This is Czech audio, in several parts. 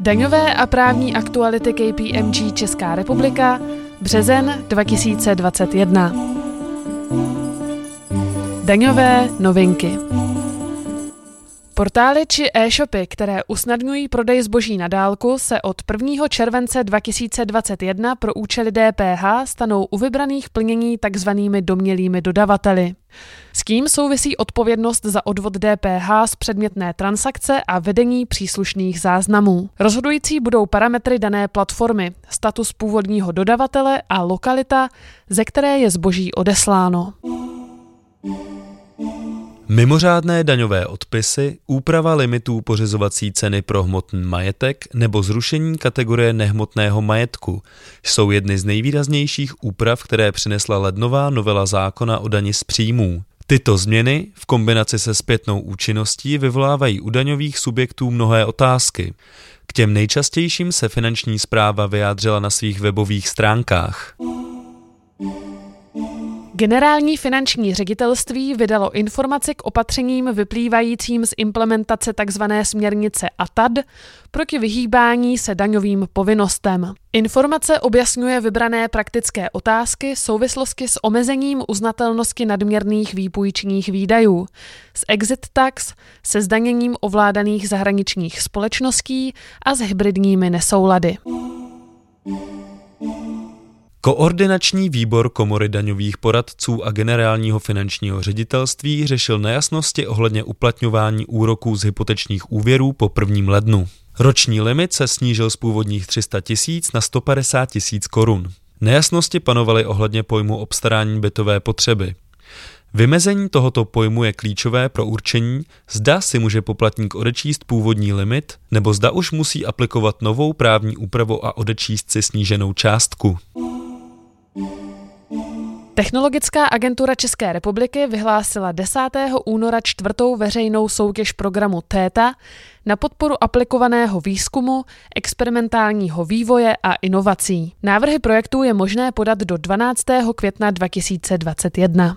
Daňové a právní aktuality KPMG Česká republika, březen 2021. Daňové novinky. Portály či e-shopy, které usnadňují prodej zboží na dálku, se od 1. července 2021 pro účely DPH stanou u vybraných plnění takzvanými domělými dodavateli. S tím souvisí odpovědnost za odvod DPH z předmětné transakce a vedení příslušných záznamů. Rozhodující budou parametry dané platformy, status původního dodavatele a lokalita, ze které je zboží odesláno. Mimořádné daňové odpisy, úprava limitů pořizovací ceny pro hmotný majetek nebo zrušení kategorie nehmotného majetku jsou jedny z nejvýraznějších úprav, které přinesla lednová novela zákona o dani z příjmů. Tyto změny v kombinaci se zpětnou účinností vyvolávají u daňových subjektů mnohé otázky. K těm nejčastějším se finanční zpráva vyjádřila na svých webových stránkách. Generální finanční ředitelství vydalo informaci k opatřením vyplývajícím z implementace tzv. směrnice ATAD proti vyhýbání se daňovým povinnostem. Informace objasňuje vybrané praktické otázky souvislosti s omezením uznatelnosti nadměrných výpůjčních výdajů, s exit tax, se zdaněním ovládaných zahraničních společností a s hybridními nesoulady. Koordinační výbor Komory daňových poradců a generálního finančního ředitelství řešil nejasnosti ohledně uplatňování úroků z hypotečních úvěrů po 1. lednu. Roční limit se snížil z původních 300 tisíc na 150 tisíc korun. Nejasnosti panovaly ohledně pojmu obstarání bytové potřeby. Vymezení tohoto pojmu je klíčové pro určení, zda si může poplatník odečíst původní limit, nebo zda už musí aplikovat novou právní úpravu a odečíst si sníženou částku. Technologická agentura České republiky vyhlásila 10. února čtvrtou veřejnou soutěž programu TETA na podporu aplikovaného výzkumu, experimentálního vývoje a inovací. Návrhy projektů je možné podat do 12. května 2021.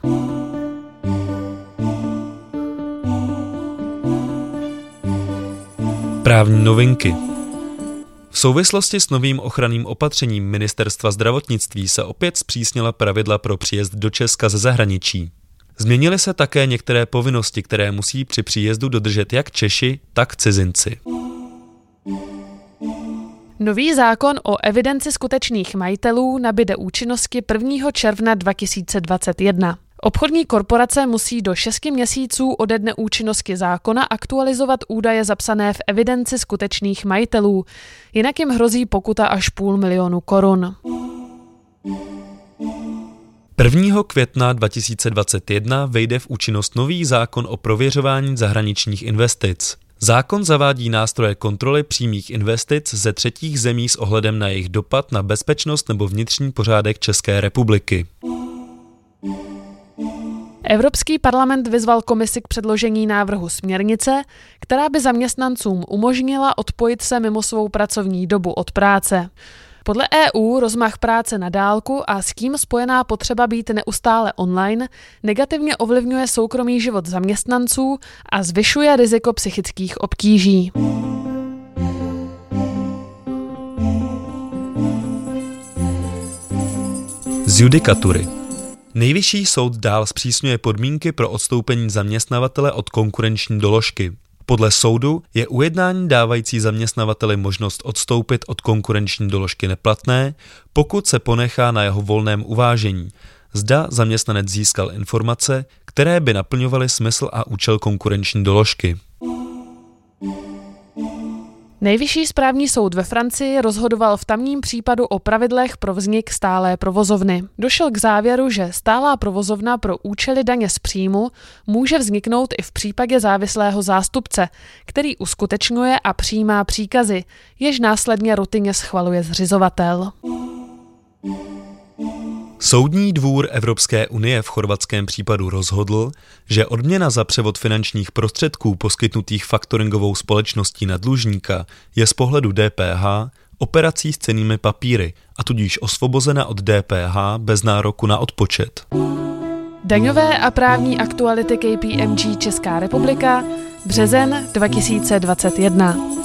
Právní novinky v souvislosti s novým ochranným opatřením Ministerstva zdravotnictví se opět zpřísnila pravidla pro příjezd do Česka ze zahraničí. Změnily se také některé povinnosti, které musí při příjezdu dodržet jak Češi, tak cizinci. Nový zákon o evidenci skutečných majitelů nabide účinnosti 1. června 2021. Obchodní korporace musí do 6 měsíců ode dne účinnosti zákona aktualizovat údaje zapsané v evidenci skutečných majitelů, jinak jim hrozí pokuta až půl milionu korun. 1. května 2021 vejde v účinnost nový zákon o prověřování zahraničních investic. Zákon zavádí nástroje kontroly přímých investic ze třetích zemí s ohledem na jejich dopad na bezpečnost nebo vnitřní pořádek České republiky. Evropský parlament vyzval komisi k předložení návrhu směrnice, která by zaměstnancům umožnila odpojit se mimo svou pracovní dobu od práce. Podle EU rozmach práce na dálku a s tím spojená potřeba být neustále online negativně ovlivňuje soukromý život zaměstnanců a zvyšuje riziko psychických obtíží. Z judikatury. Nejvyšší soud dál zpřísňuje podmínky pro odstoupení zaměstnavatele od konkurenční doložky. Podle soudu je ujednání dávající zaměstnavateli možnost odstoupit od konkurenční doložky neplatné, pokud se ponechá na jeho volném uvážení. Zda zaměstnanec získal informace, které by naplňovaly smysl a účel konkurenční doložky. Nejvyšší správní soud ve Francii rozhodoval v tamním případu o pravidlech pro vznik stálé provozovny. Došel k závěru, že stálá provozovna pro účely daně z příjmu může vzniknout i v případě závislého zástupce, který uskutečňuje a přijímá příkazy, jež následně rutině schvaluje zřizovatel. Soudní dvůr Evropské unie v chorvatském případu rozhodl, že odměna za převod finančních prostředků poskytnutých faktoringovou společností na dlužníka je z pohledu DPH operací s cenými papíry a tudíž osvobozena od DPH bez nároku na odpočet. Daňové a právní aktuality KPMG Česká republika, březen 2021.